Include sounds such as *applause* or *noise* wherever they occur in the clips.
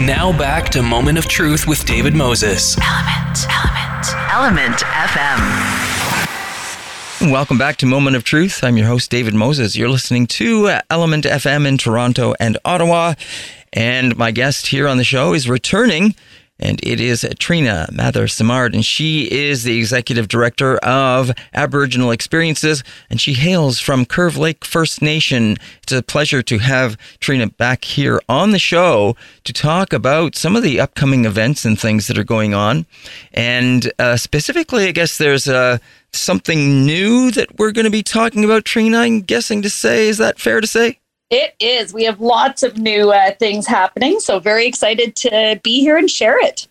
Now back to Moment of Truth with David Moses. ELMNT, ELMNT, ELMNT FM. Welcome back to Moment of Truth. I'm your host, David Moses. You're listening to Element FM in Toronto and Ottawa. And my guest here on the show is returning and it is Trina Mather Simard, and she is the executive director of Aboriginal Experiences, and she hails from Curve Lake First Nation. It's a pleasure to have Trina back here on the show to talk about some of the upcoming events and things that are going on, and uh, specifically, I guess there's uh, something new that we're going to be talking about. Trina, I'm guessing to say, is that fair to say? It is. We have lots of new uh, things happening. So, very excited to be here and share it.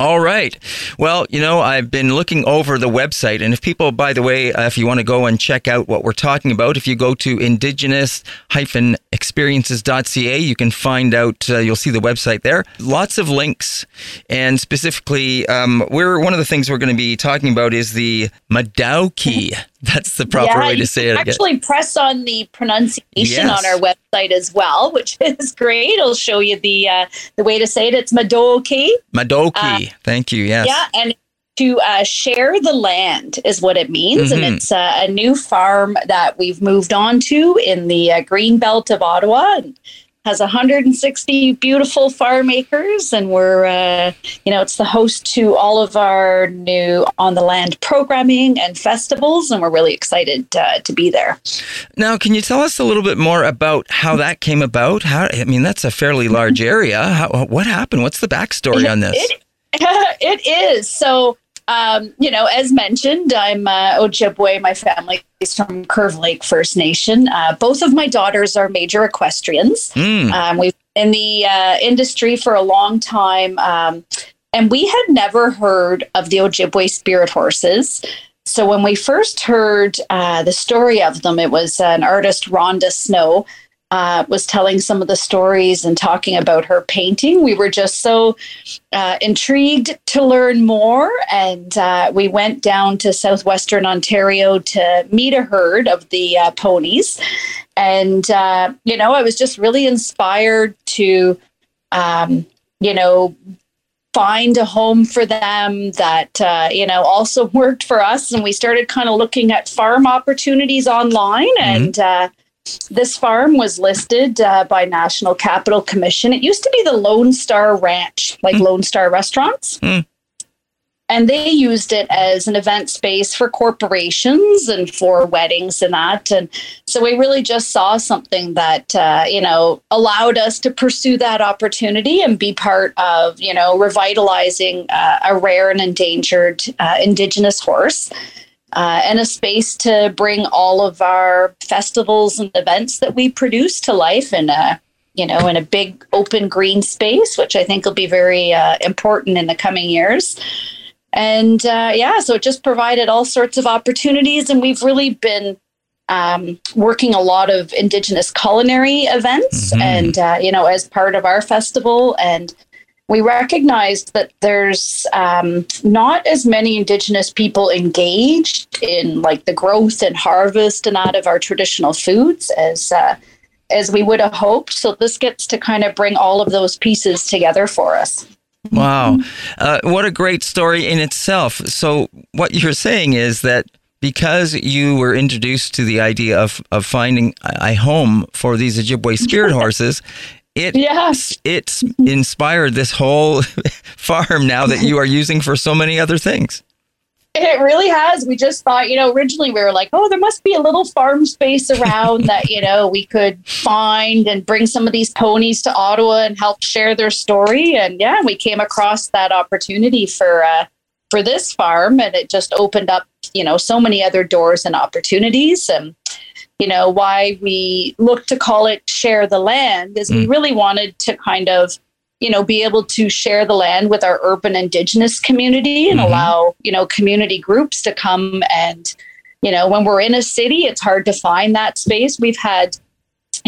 All right. Well, you know, I've been looking over the website, and if people, by the way, uh, if you want to go and check out what we're talking about, if you go to indigenous-experiences.ca, you can find out. Uh, you'll see the website there. Lots of links, and specifically, um, we're one of the things we're going to be talking about is the Mādahòkì. *laughs* That's the proper yeah, way to say it. Actually, press on the pronunciation Yes. on our website as well, *laughs* which is great. It'll show you the uh, the way to say it. It's Mādahòkì. Mādahòkì. Thank you. Yes. Yeah, and to uh, share the land is what it means, and Mhm. it's uh, a new farm that we've moved on to in the uh, green belt of Ottawa. And has 160 beautiful farm acres, and we're, uh, you know, it's the host to all of our new on the land programming and festivals, and we're really excited uh, to be there. Now, can you tell us a little bit more about how that came about? How I mean, that's a fairly large area. How, what happened? What's the backstory on this? It, *laughs* it is. So, um, you know, as mentioned, I'm uh, Ojibwe. My family is from Curve Lake First Nation. Uh, both of my daughters are major equestrians. Mm. Um, we've been in the uh, industry for a long time, um, and we had never heard of the Ojibwe spirit horses. So when we first heard uh, the story of them, it was an artist, Rhonda Snow, uh, was telling some of the stories and talking about her painting. We were just so uh, intrigued to learn more, and uh, we went down to southwestern Ontario to meet a herd of the uh, ponies. And uh, you know, I was just really inspired to, um, you know, find a home for them that uh, you know also *laughs* worked for us. And we started kind of looking at farm opportunities online, and uh, this farm was listed uh, by National Capital Commission. It used to be the Lone Star Ranch, like Lone Star Restaurants. Hmm. And they used it as an event space for corporations and for weddings and that. And so we really just saw something that, uh, you know, allowed us to pursue that opportunity and be part of, you know, revitalizing uh, a rare and endangered uh, Indigenous horse uh, and a space to bring all of our festivals and events that we produce to life in a you know in a big open green space which i think will be very uh, important in the coming years and uh, yeah so it just provided all sorts of opportunities and we've really been um, working a lot of indigenous culinary events Mhm. and uh, you know as part of our festival and we recognized that there's um, not as many indigenous people engaged in like the growth and harvest and out of our traditional foods as uh, as we would have hoped so this gets to kind of bring all of those pieces together for us Wow. Uh, what a great story in itself. So, what you're saying is that because you were introduced to the idea of, of finding a a home for these Ojibwe spirit *laughs* horses, it Yes. it's inspired this whole *laughs* farm now that you are using for so many other things. It really has. We just thought, you know, originally we were like, oh, there must be a little farm space around that, you know, we could find and bring some of these ponies to Ottawa and help share their story. And yeah, we came across that opportunity for uh, for this farm, and it just opened up, you know, so many other doors and opportunities. And you know, why we look to call it share the land is we really wanted to kind of you know be able to share the land with our urban indigenous community and Mhm. allow you know community groups to come and you know when we're in a city it's hard to find that space we've had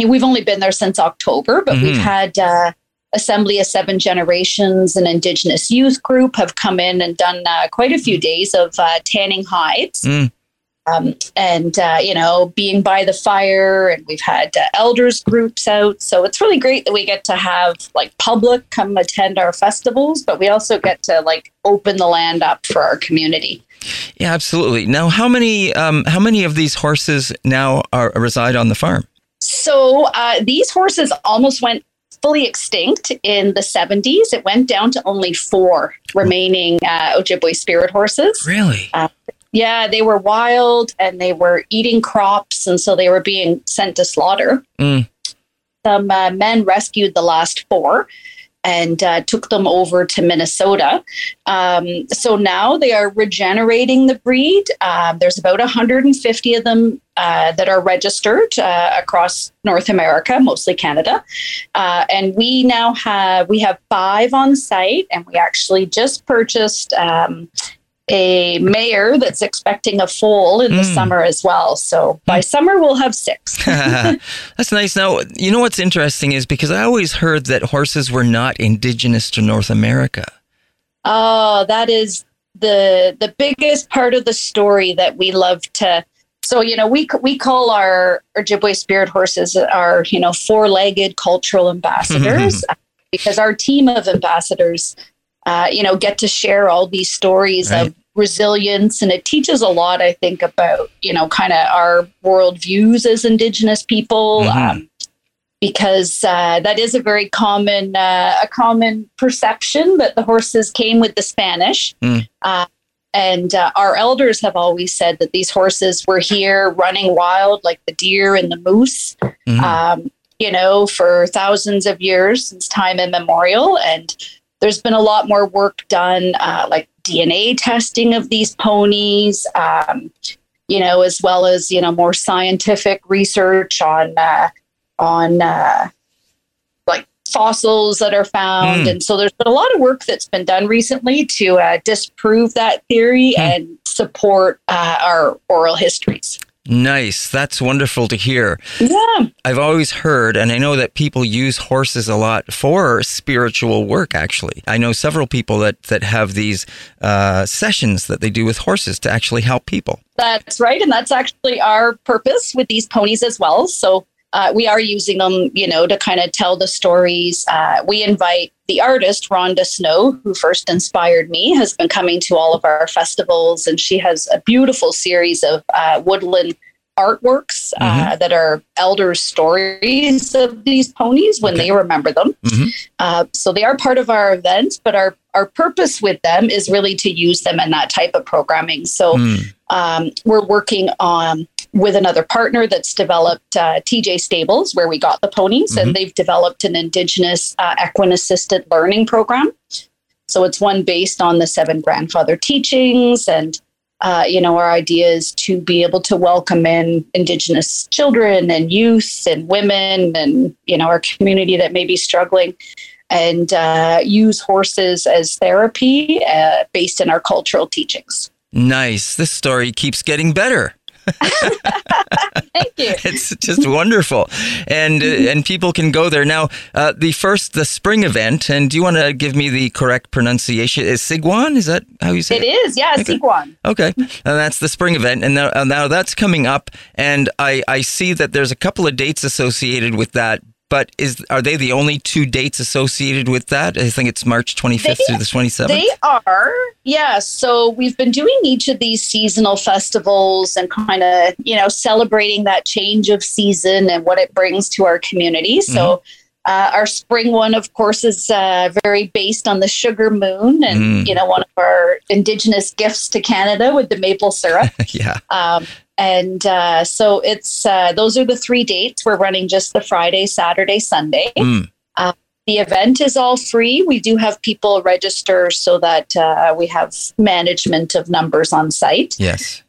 we've only been there since october but we've Mhm. had uh, assembly of seven generations an indigenous youth group have come in and done uh, quite a few days of uh, tanning hides Mm. Um, and uh, you know being by the fire and we've had uh, elders groups out so it's really great that we get to have like public come attend our festivals but we also get to like open the land up for our community Yeah, absolutely. Now, how many um, how many of these horses now are reside on the farm? so uh, these horses almost went fully extinct in the 70s it went down to only four remaining uh, ojibwe spirit horses Really? Yeah, they were wild and they were eating crops, and so they were being sent to slaughter. Mm. Some uh, men rescued the last four and uh, took them over to Minnesota. Um, so now they are regenerating the breed. Uh, there's about 150 of them uh, that are registered uh, across North America, mostly Canada, uh, and we now have we have five on site, and we actually just purchased. Um, a mayor that's expecting a foal in the Mm. summer as well. So by summer we'll have six. *laughs* That's nice. Now, you know what's interesting is because I always heard that horses were not indigenous to North America. Oh, that is the the biggest part of the story that we love to. So you know, we we call our Ojibwe spirit horses our you know four legged cultural ambassadors because our team of ambassadors, uh, you know, get to share all these stories Right. of resilience, and it teaches a lot. I think about you know kind of our worldviews as Indigenous people. Mhm. Um, because uh, that is a very common uh, a common perception that the horses came with the Spanish. Mm. Uh, and uh, our elders have always said that these horses were here running wild like the deer and the moose, Mhm. um, you know, for thousands of years since time immemorial. And there's been a lot more work done, uh, like DNA testing of these ponies, um, you know, as well as you know more scientific research on uh, on uh, like fossils that are found. Mm. And so there's been a lot of work that's been done recently to uh, disprove that theory Mm. and support uh, our oral histories. Nice. That's wonderful to hear. Yeah. I've always heard, and I know that people use horses a lot for spiritual work. Actually, I know several people that that have these uh, sessions that they do with horses to actually help people. That's right. And that's actually our purpose with these ponies as well. So uh, we are using them, you know, to kind of tell the stories. Uh, we invite the artist, Rhonda Snow, who first inspired me, has been coming to all of our festivals. And she has a beautiful series of uh, woodland artworks uh, that are elder stories of these ponies when Okay. they remember them. Mhm. Uh, so they are part of our events, but our, our purpose with them is really to use them in that type of programming. So Mm. um, we're working on with another partner that's developed uh, TJ Stables, where we got the ponies, Mhm. and they've developed an Indigenous uh, equine assisted learning program. So it's one based on the seven grandfather teachings, and uh, you know our idea is to be able to welcome in Indigenous children and youth and women, and you know our community that may be struggling. And uh, use horses as therapy uh, based in our cultural teachings. Nice. This story keeps getting better. *laughs* Thank you. It's just wonderful, and uh, and people can go there now. Uh, the first, the spring event, and do you want to give me the correct pronunciation? Is Sigwan? Is that how you say It is, yeah, Okay. Sigwan. Okay, and that's the spring event, and now, uh, now that's coming up, and I, I see that there's a couple of dates associated with that. But is are they the only two dates associated with that? I think it's March 25th They- through the 27th. They are, yeah. So we've been doing each of these seasonal festivals and kind of, you know, celebrating that change of season and what it brings to our community. So mm-hmm. Uh, our spring one, of course, is uh, very based on the sugar moon and, Mm. you know, one of our indigenous gifts to Canada with the maple syrup. *laughs* yeah. Um, and uh, so it's uh, those are the three dates. We're running just the Friday, Saturday, Sunday. Mm. Uh, the event is all free. We do have people register so that uh, we have management of numbers on site. Yes.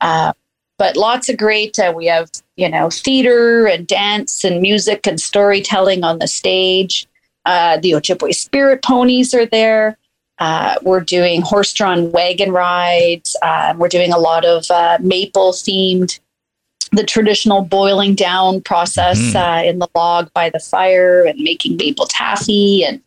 But lots of great. Uh, we have you know theater and dance and music and storytelling on the stage. Uh, the Ojibwe Spirit Ponies are there. Uh, we're doing horse-drawn wagon rides. Uh, we're doing a lot of uh, maple themed, the traditional boiling down process uh, in the log by the fire and making maple taffy and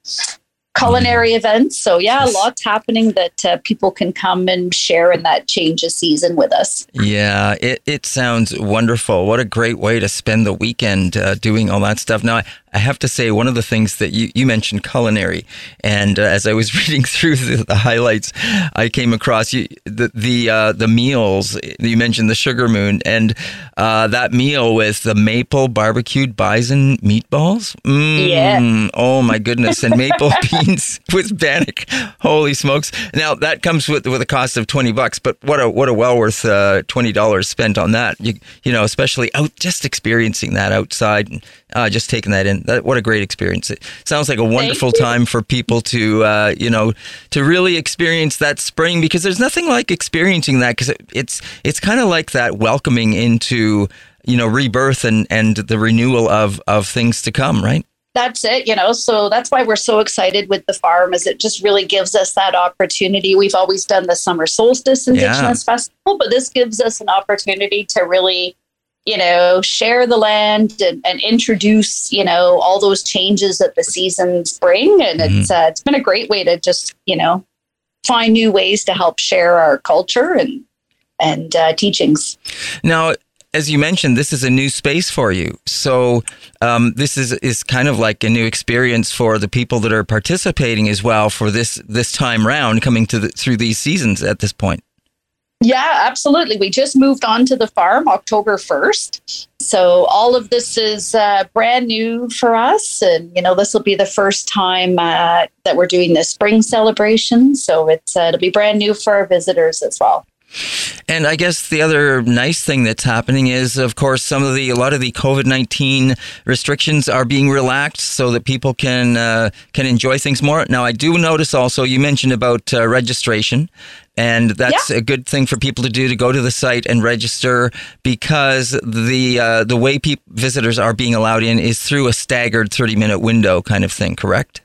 culinary events. So yeah, a lots happening that uh, people can come and share in that change of season with us. Yeah, it, it sounds wonderful. What a great way to spend the weekend uh, doing all that stuff. Now, I, I have to say, one of the things that you, you mentioned culinary, and uh, as I was *laughs* reading through the, the highlights, I came across you, the the uh, the meals. You mentioned the Sugar Moon, and uh, that meal with the maple barbecued bison meatballs. Mm, Yeah. Oh my goodness, and maple *laughs* beans *laughs* with bannock. Holy smokes! Now that comes with with a cost of twenty bucks, but what a what a well worth uh, twenty dollars spent on that. You you know, especially out just experiencing that outside, and uh, just taking that in. That, what a great experience! It sounds like a wonderful time for people to uh, you know to really experience that spring because there's nothing like experiencing that because it, it's it's kind of like that welcoming into you know rebirth and and the renewal of of things to come, right? That's it you know? So that's why we're so excited with the farm is it just really gives us that opportunity. We've always done the summer solstice indigenous festival but this gives us an opportunity to really you know share the land and, and introduce you know all those changes that the seasons bring. And it's uh, it's been a great way to just you know find new ways to help share our culture and and uh, teachings. Now, as you mentioned, this is a new space for you. So um, this is is kind of like a new experience for the people that are participating as well for this this time round, coming to the, through these seasons at this point. Yeah, absolutely. We just moved on to the farm October 1st. So all of this is uh, brand new for us. And, you know, this will be the first time uh, that we're doing the spring celebration. So it's, uh, it'll be brand new for our visitors as well. And I guess the other nice thing that's happening is, of course, some of the a lot of the COVID nineteen restrictions are being relaxed so that people can uh, can enjoy things more. Now, I do notice also you mentioned about uh, registration, and that's a good thing for people to do to go to the site and register because the uh, the way peop visitors are being allowed in is through a staggered thirty minute window kind of thing. Correct?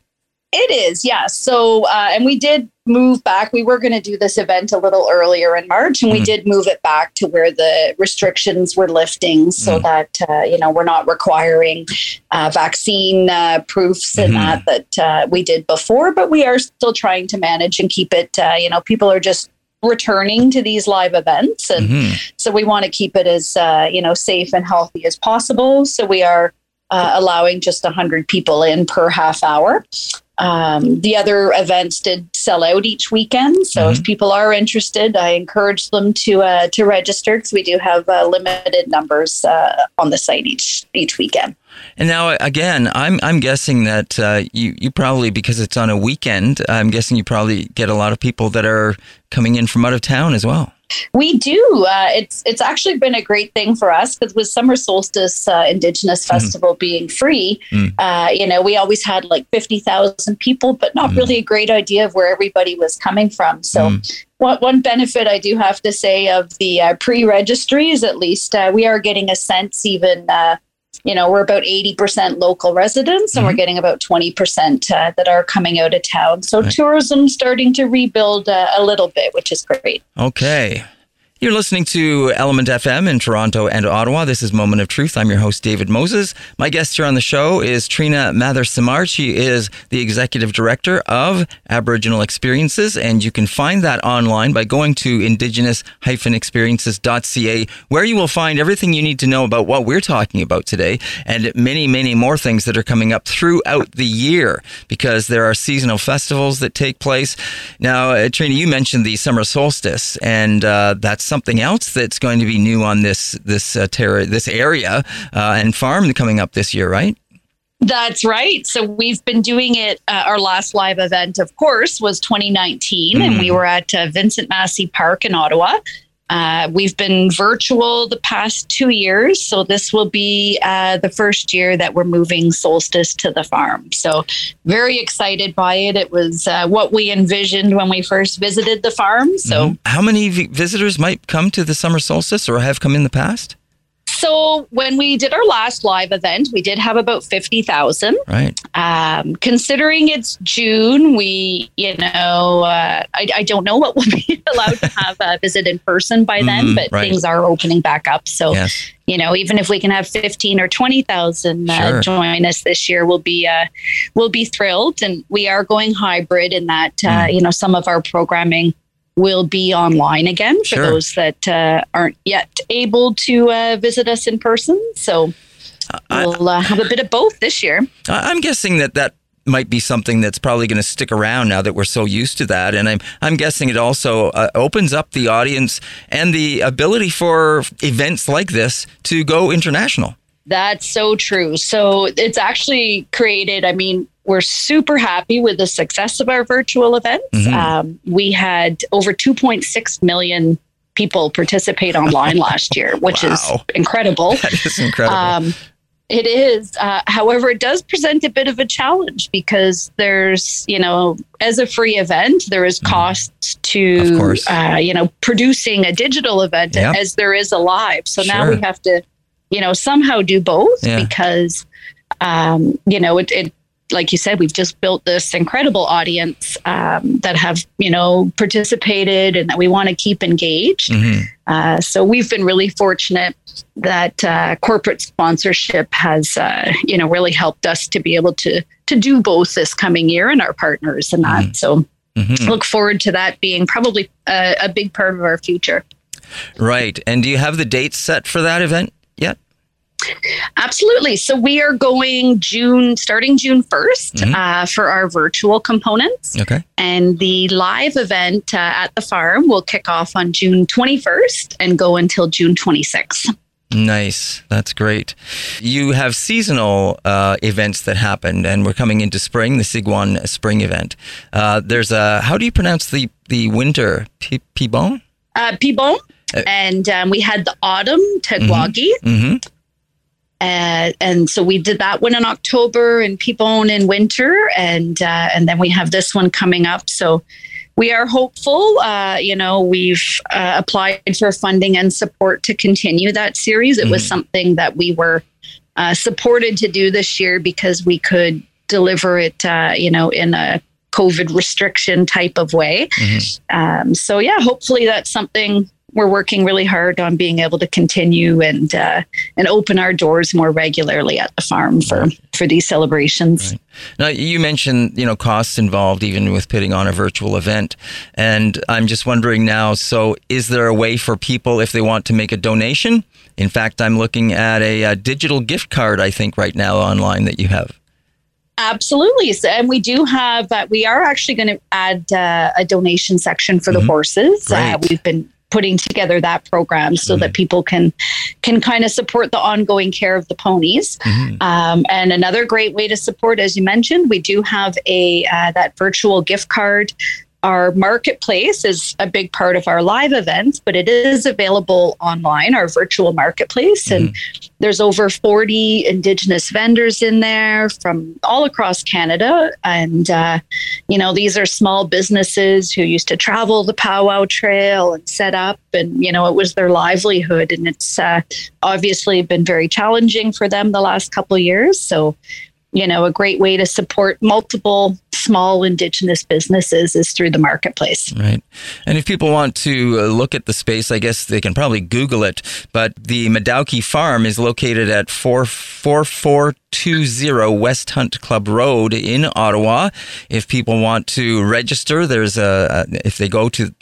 It is, yeah. So, uh, and we did move back. We were going to do this event a little earlier in March, and we did move it back to where the restrictions were lifting so that, uh, you know, we're not requiring uh, vaccine uh, proofs and that that uh, we did before, but we are still trying to manage and keep it, uh, you know, people are just returning to these live events. And so we want to keep it as, uh, you know, safe and healthy as possible. So we are uh, allowing just 100 people in per half hour. Um, the other events did sell out each weekend, so if people are interested, I encourage them to uh, to register because we do have uh, limited numbers uh, on the site each each weekend. And now again, I'm I'm guessing that uh, you you probably because it's on a weekend, I'm guessing you probably get a lot of people that are coming in from out of town as well. We do. Uh, it's it's actually been a great thing for us because with Summer Solstice uh, Indigenous Festival being free, uh, you know, we always had like fifty thousand people, but not really a great idea of where everybody was coming from. So. One, one benefit I do have to say of the uh, pre-registry is at least uh, we are getting a sense even uh, you know we're about 80% local residents and we're getting about 20% uh, that are coming out of town. So tourism's starting to rebuild uh, a little bit which is great. Okay. You're listening to ELMNT FM in Toronto and Ottawa. This is Moment of Truth. I'm your host, David Moses. My guest here on the show is Trina Mather Simard. She is the executive director of Aboriginal Experiences, and you can find that online by going to indigenous-experiences.ca, where you will find everything you need to know about what we're talking about today and many, many more things that are coming up throughout the year because there are seasonal festivals that take place. Now, uh, Trina, you mentioned the summer solstice, and uh, that's something else that's going to be new on this this uh, terra, this area uh, and farm coming up this year, right? That's right. So we've been doing it. Uh, our last live event, of course, was 2019, and we were at uh, Vincent Massey Park in Ottawa. Uh, we've been virtual the past two years, so this will be uh, the first year that we're moving solstice to the farm. So, very excited by it. It was uh, what we envisioned when we first visited the farm. So, How many v- visitors might come to the summer solstice or have come in the past? So when we did our last live event, we did have about fifty thousand. Right. Um, considering it's June, we, you know, uh, I, I don't know what we'll *laughs* be allowed to have a visit in person by then, Mhm, but right. things are opening back up. So, Yes. you know, even if we can have fifteen or twenty thousand uh, Sure. join us this year, we'll be uh, we'll be thrilled. And we are going hybrid in that, uh, Mm. you know, some of our programming will be online again for Sure. those that uh, aren't yet able to uh, visit us in person. So we'll uh, have a bit of both this year. I'm guessing that that might be something that's probably going to stick around now that we're so used to that, and I'm I'm guessing it also uh, opens up the audience and the ability for events like this to go international. That's so true. So it's actually created, I mean, we're super happy with the success of our virtual events. Mhm. Um, we had over 2.6 million people participate online *laughs* last year, which is incredible. That is incredible. Um, it is. Uh, however, it does present a bit of a challenge because there's, you know, as a free event, there is costs Mm-hmm. To, uh, you know, producing a digital event Yep. as there is a live. So now we have to, you know, somehow do both Yeah. because, um, you know, it, it, like you said, we've just built this incredible audience um, that have, you know, participated and that we want to keep engaged. Mhm. Uh, so we've been really fortunate that uh, corporate sponsorship has, uh, you know, really helped us to be able to to do both this coming year and our partners and that. So Mhm. look forward to that being probably a, a big part of our future. Right. And do you have the date set for that event yet? Absolutely. So we are going June, starting June 1st Mhm. uh, for our virtual components. Okay. And the live event uh, at the farm will kick off on June 21st and go until June 26th. Nice. That's great. You have seasonal uh, events that happen, and we're coming into spring, the Sigwan Spring event. Uh, there's a, how do you pronounce the, the winter? P- Pibon? uh, Pibon, Uh, and um, we had the autumn Tegwagi, Mm-hmm. Uh, and so we did that one in October and Pibon in winter, and uh, and then we have this one coming up. So we are hopeful. Uh, you know, we've uh, applied for funding and support to continue that series. It was Mhm. something that we were uh, supported to do this year because we could deliver it, uh, you know, in a COVID restriction type of way. Mhm. Um, so yeah, hopefully that's something we're working really hard on being able to continue and uh, and open our doors more regularly at the farm for for these celebrations. Right. Now, you mentioned, you know, costs involved even with putting on a virtual event. And I'm just wondering now, so is there a way for people, if they want to make a donation? In fact, I'm looking at a, uh digital gift card, I think, right now online that you have. Absolutely, so, and we do have. Uh, we are actually going to add uh, a donation section for the Mhm. horses. Uh, we've been putting together that program so that people can can kind of support the ongoing care of the ponies. Mhm. Um, and another great way to support, as you mentioned, we do have a uh, that virtual gift card. Our marketplace is a big part of our live events, but it is available online, our virtual marketplace. And there's over 40 Indigenous vendors in there from all across Canada. And, uh, you know, these are small businesses who used to travel the powwow trail and set up, and, you know, it was their livelihood. And it's uh, obviously been very challenging for them the last couple of years. So, you know, a great way to support multiple small Indigenous businesses is through the marketplace. Right. And if people want to uh, look at the space, I guess they can probably Google it. But the Mādahòkì Farm is located at 44420 West Hunt Club Road in Ottawa. If people want to register, there's a, if they go to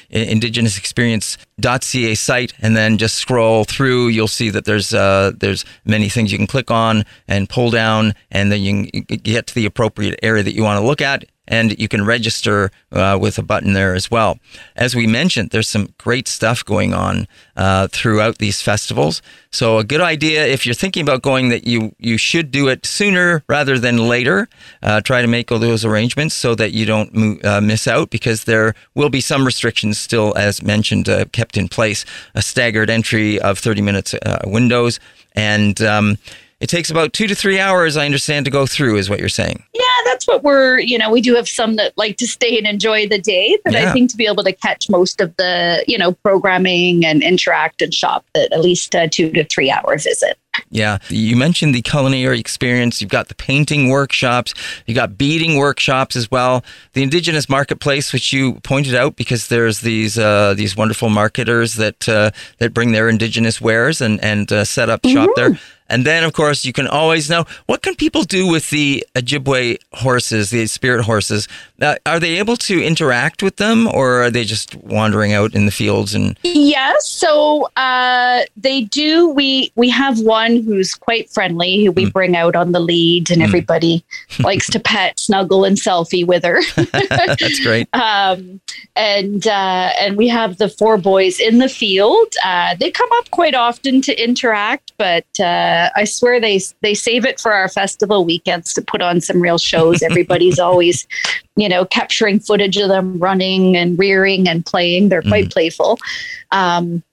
indigenousexperience.ca site and then just scroll through, you'll see that there's uh, there's many things you can click on and pull down, and then you can get to the appropriate area that you want to look at and you can register uh, with a button there as well. As we mentioned, there's some great stuff going on uh, throughout these festivals. So a good idea if you're thinking about going that you you should do it sooner rather than later. Uh, try to make all those arrangements so that you don't uh, miss out because there will be some restrictions still, as mentioned, uh, kept in place. A staggered entry of 30 minutes uh, windows and. Um, it takes about two to three hours, I understand, to go through, is what you're saying. Yeah, that's what we're, you know, we do have some that like to stay and enjoy the day, but Yeah. I think to be able to catch most of the, you know, programming and interact and shop that at least a two to three hour visit. Yeah. You mentioned the culinary experience. You've got the painting workshops. You got beading workshops as well. The Indigenous marketplace, which you pointed out, because there's these uh, these wonderful marketers that uh, that bring their Indigenous wares and and uh, set up shop there. And then, of course, you can always know what can people do with the Ojibwe horses, the spirit horses. Uh, are they able to interact with them, or are they just wandering out in the fields and Yes, so uh, they do. We we have one who's quite friendly, who we bring out on the lead, and everybody *laughs* likes to pet, snuggle, and selfie with her. *laughs* that's great? *laughs* um, and uh, and we have the four boys in the field. Uh, they come up quite often to interact, but uh, I swear they they save it for our festival weekends to put on some real shows. Everybody's *laughs* always, you know, capturing footage of them running and rearing and playing. They're quite playful. Um,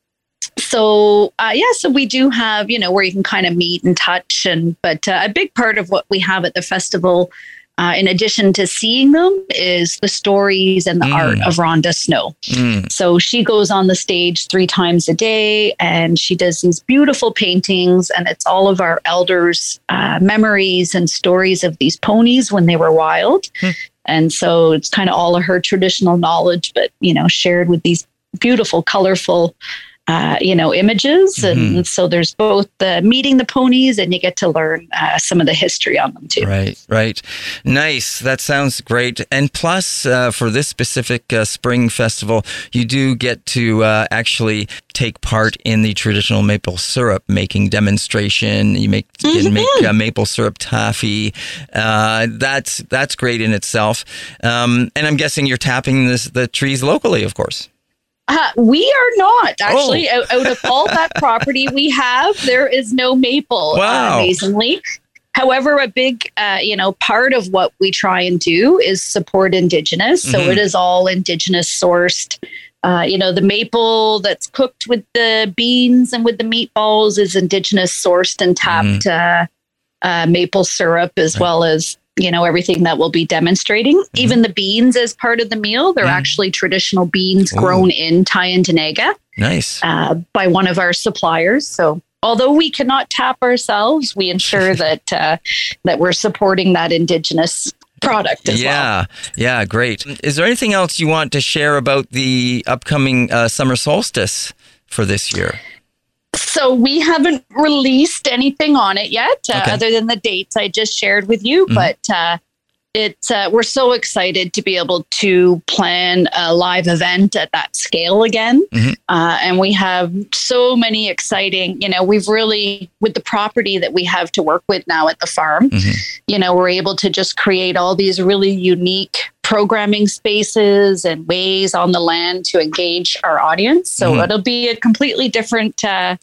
so uh, yeah, so we do have you know where you can kind of meet and touch, and but uh, a big part of what we have at the festival. Uh, in addition to seeing them, is the stories and the Mm. art of Rhonda Snow. Mm, So she goes on the stage three times a day and she does these beautiful paintings. And it's all of our elders' uh, memories and stories of these ponies when they were wild. And so it's kind of all of her traditional knowledge, but, you know, shared with these beautiful, colorful. Uh, you know, images. And so there's both the meeting the ponies and you get to learn uh, some of the history on them too. Right, right. Nice. That sounds great. And plus, uh, for this specific uh, spring festival, you do get to uh, actually take part in the traditional maple syrup making demonstration. You make you make uh, maple syrup taffy. Uh, that's that's great in itself. Um, and I'm guessing you're tapping this, the trees locally, of course. Uh, we are not actually Oh. out, out of all that property we have. There is no maple, uh, Wow. amazingly. However, a big, uh, you know, part of what we try and do is support Indigenous. So Mhm. it is all Indigenous sourced. Uh, you know, the maple that's cooked with the beans and with the meatballs is Indigenous sourced and tapped uh, uh, maple syrup, as Mm-hmm. Right. well as you know everything that we'll be demonstrating. Even the beans as part of the meal, they're Mm. actually traditional beans Ooh. grown in Tyendinaga Nice. uh, by one of our suppliers. So although we cannot tap ourselves, we ensure *laughs* that uh, that we're supporting that indigenous product as well. yeah, yeah, great. Is there anything else you want to share about the upcoming uh, summer solstice for this year? So we haven't released anything on it yet, uh, Okay. other than the dates I just shared with you. Mhm. But uh, it's uh, we're so excited to be able to plan a live event at that scale again, Mhm. uh, and we have so many exciting. You know, we've really with the property that we have to work with now at the farm. Mhm. You know, we're able to just create all these really unique programming spaces and ways on the land to engage our audience. So Mhm. it'll be a completely different. Uh,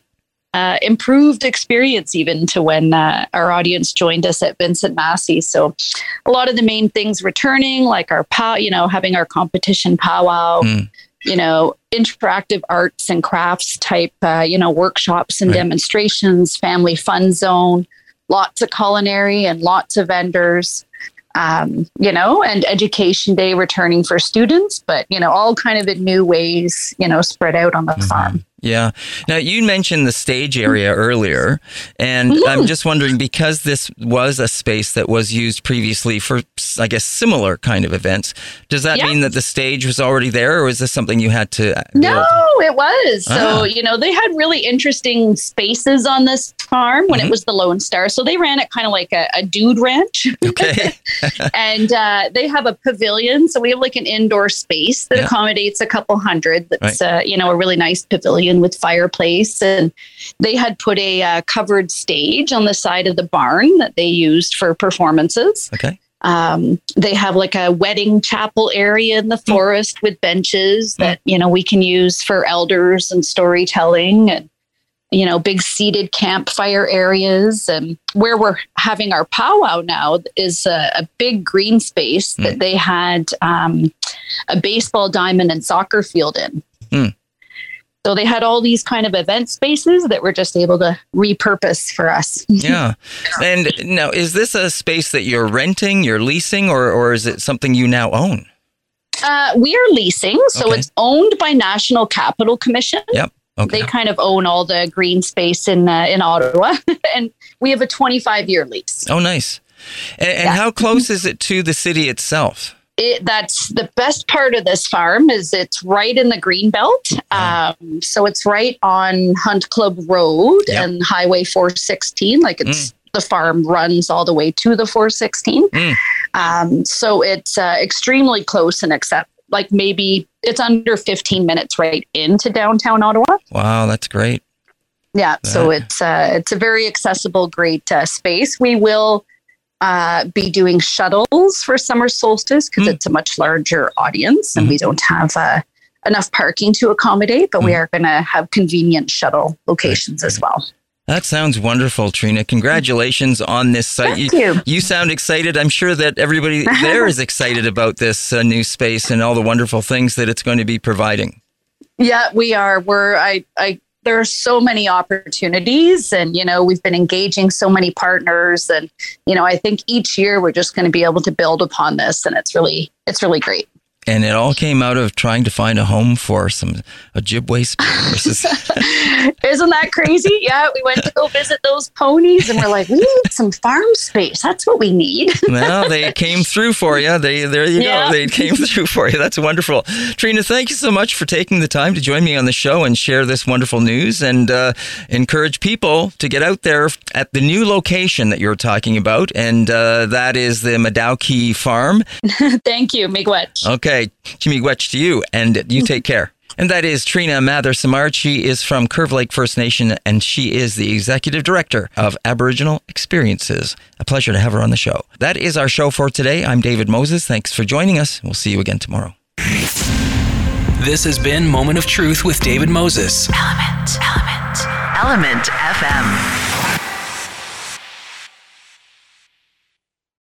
uh, improved experience even to when uh, our audience joined us at Vincent Massey. So a lot of the main things returning, like our pow, you know, having our competition powwow, Mm. you know, interactive arts and crafts type, uh, you know, workshops and Right. demonstrations, family fun zone, lots of culinary and lots of vendors. Um, you know, and education day returning for students, but you know, all kind of in new ways, you know, spread out on the farm. Yeah. Now you mentioned the stage area earlier, and Mm-hmm. I'm just wondering because this was a space that was used previously for, I guess, similar kind of events. Does that Yeah. mean that the stage was already there, or is this something you had to? uh, No, it was. Ah. So, you know, they had really interesting spaces on this farm when Mhm. it was the Lone Star. So they ran it kind of like a, a dude ranch. Okay. *laughs* *laughs* and uh, they have a pavilion. So we have like an indoor space that Yeah. accommodates a couple hundred. That's, uh, you know, a really nice pavilion with fireplace. And they had put a uh, covered stage on the side of the barn that they used for performances. okay. Um, they have like a wedding chapel area in the forest with benches that you know we can use for elders and storytelling and you know big seated campfire areas and where we're having our powwow now is a, a big green space that they had um, a baseball diamond and soccer field in Hmm. So they had all these kind of event spaces that we're just able to repurpose for us. *laughs* yeah. And now, is this a space that you're renting, you're leasing, or, or is it something you now own? Uh, we are leasing, so Okay. it's owned by National Capital Commission. Yep. Okay. They kind of own all the green space in uh, in Ottawa, *laughs* and we have a 25 year lease. oh, nice. And, and Yeah. how close is it to the city itself? It, that's the best part of this farm is it's right in the green belt. Um, so it's right on Hunt Club Road Yep. and Highway 416. Like it's the farm runs all the way to the 416. Mm. Um, so it's uh, extremely close and except like maybe it's under 15 minutes right into downtown Ottawa. Wow, that's great. Yeah, so it's uh, it's a very accessible, great uh, space. We will uh, be doing shuttles for summer solstice because Mm. it's a much larger audience and Mhm. we don't have uh, enough parking to accommodate. But Mm. we are going to have convenient shuttle locations as well. That sounds wonderful, Trina. Congratulations on this site. Thank you. You sound excited. I'm sure that everybody *laughs* there is excited about this uh, new space and all the wonderful things that it's going to be providing. Yeah, we are. We're I I there are so many opportunities and you know we've been engaging so many partners and you know I think each year we're just going to be able to build upon this and it's really it's really great. And it all came out of trying to find a home for some Ojibwe horses. *laughs* *laughs* Isn't that crazy? Yeah, we went to go visit those ponies and we're like, we need some farm space. That's what we need. *laughs* well, they came through for you. They there you Yeah. go. They came through for you. That's wonderful. Trina, thank you so much for taking the time to join me on the show and share this wonderful news and uh, encourage people to get out there at the new location that you're talking about, and uh, that is the Mādahòkì Farm. Thank you, Miigwech. Okay, Chi-miigwech to you, and you mm. take care. And that is Trina Mather Simard. She is from Curve Lake First Nation, and she is the executive director of Aboriginal Experiences. A pleasure to have her on the show. That is our show for today. I'm David Moses. Thanks for joining us. We'll see you again tomorrow. This has been Moment of Truth with David Moses. ELMNT. ELMNT. ELMNT FM.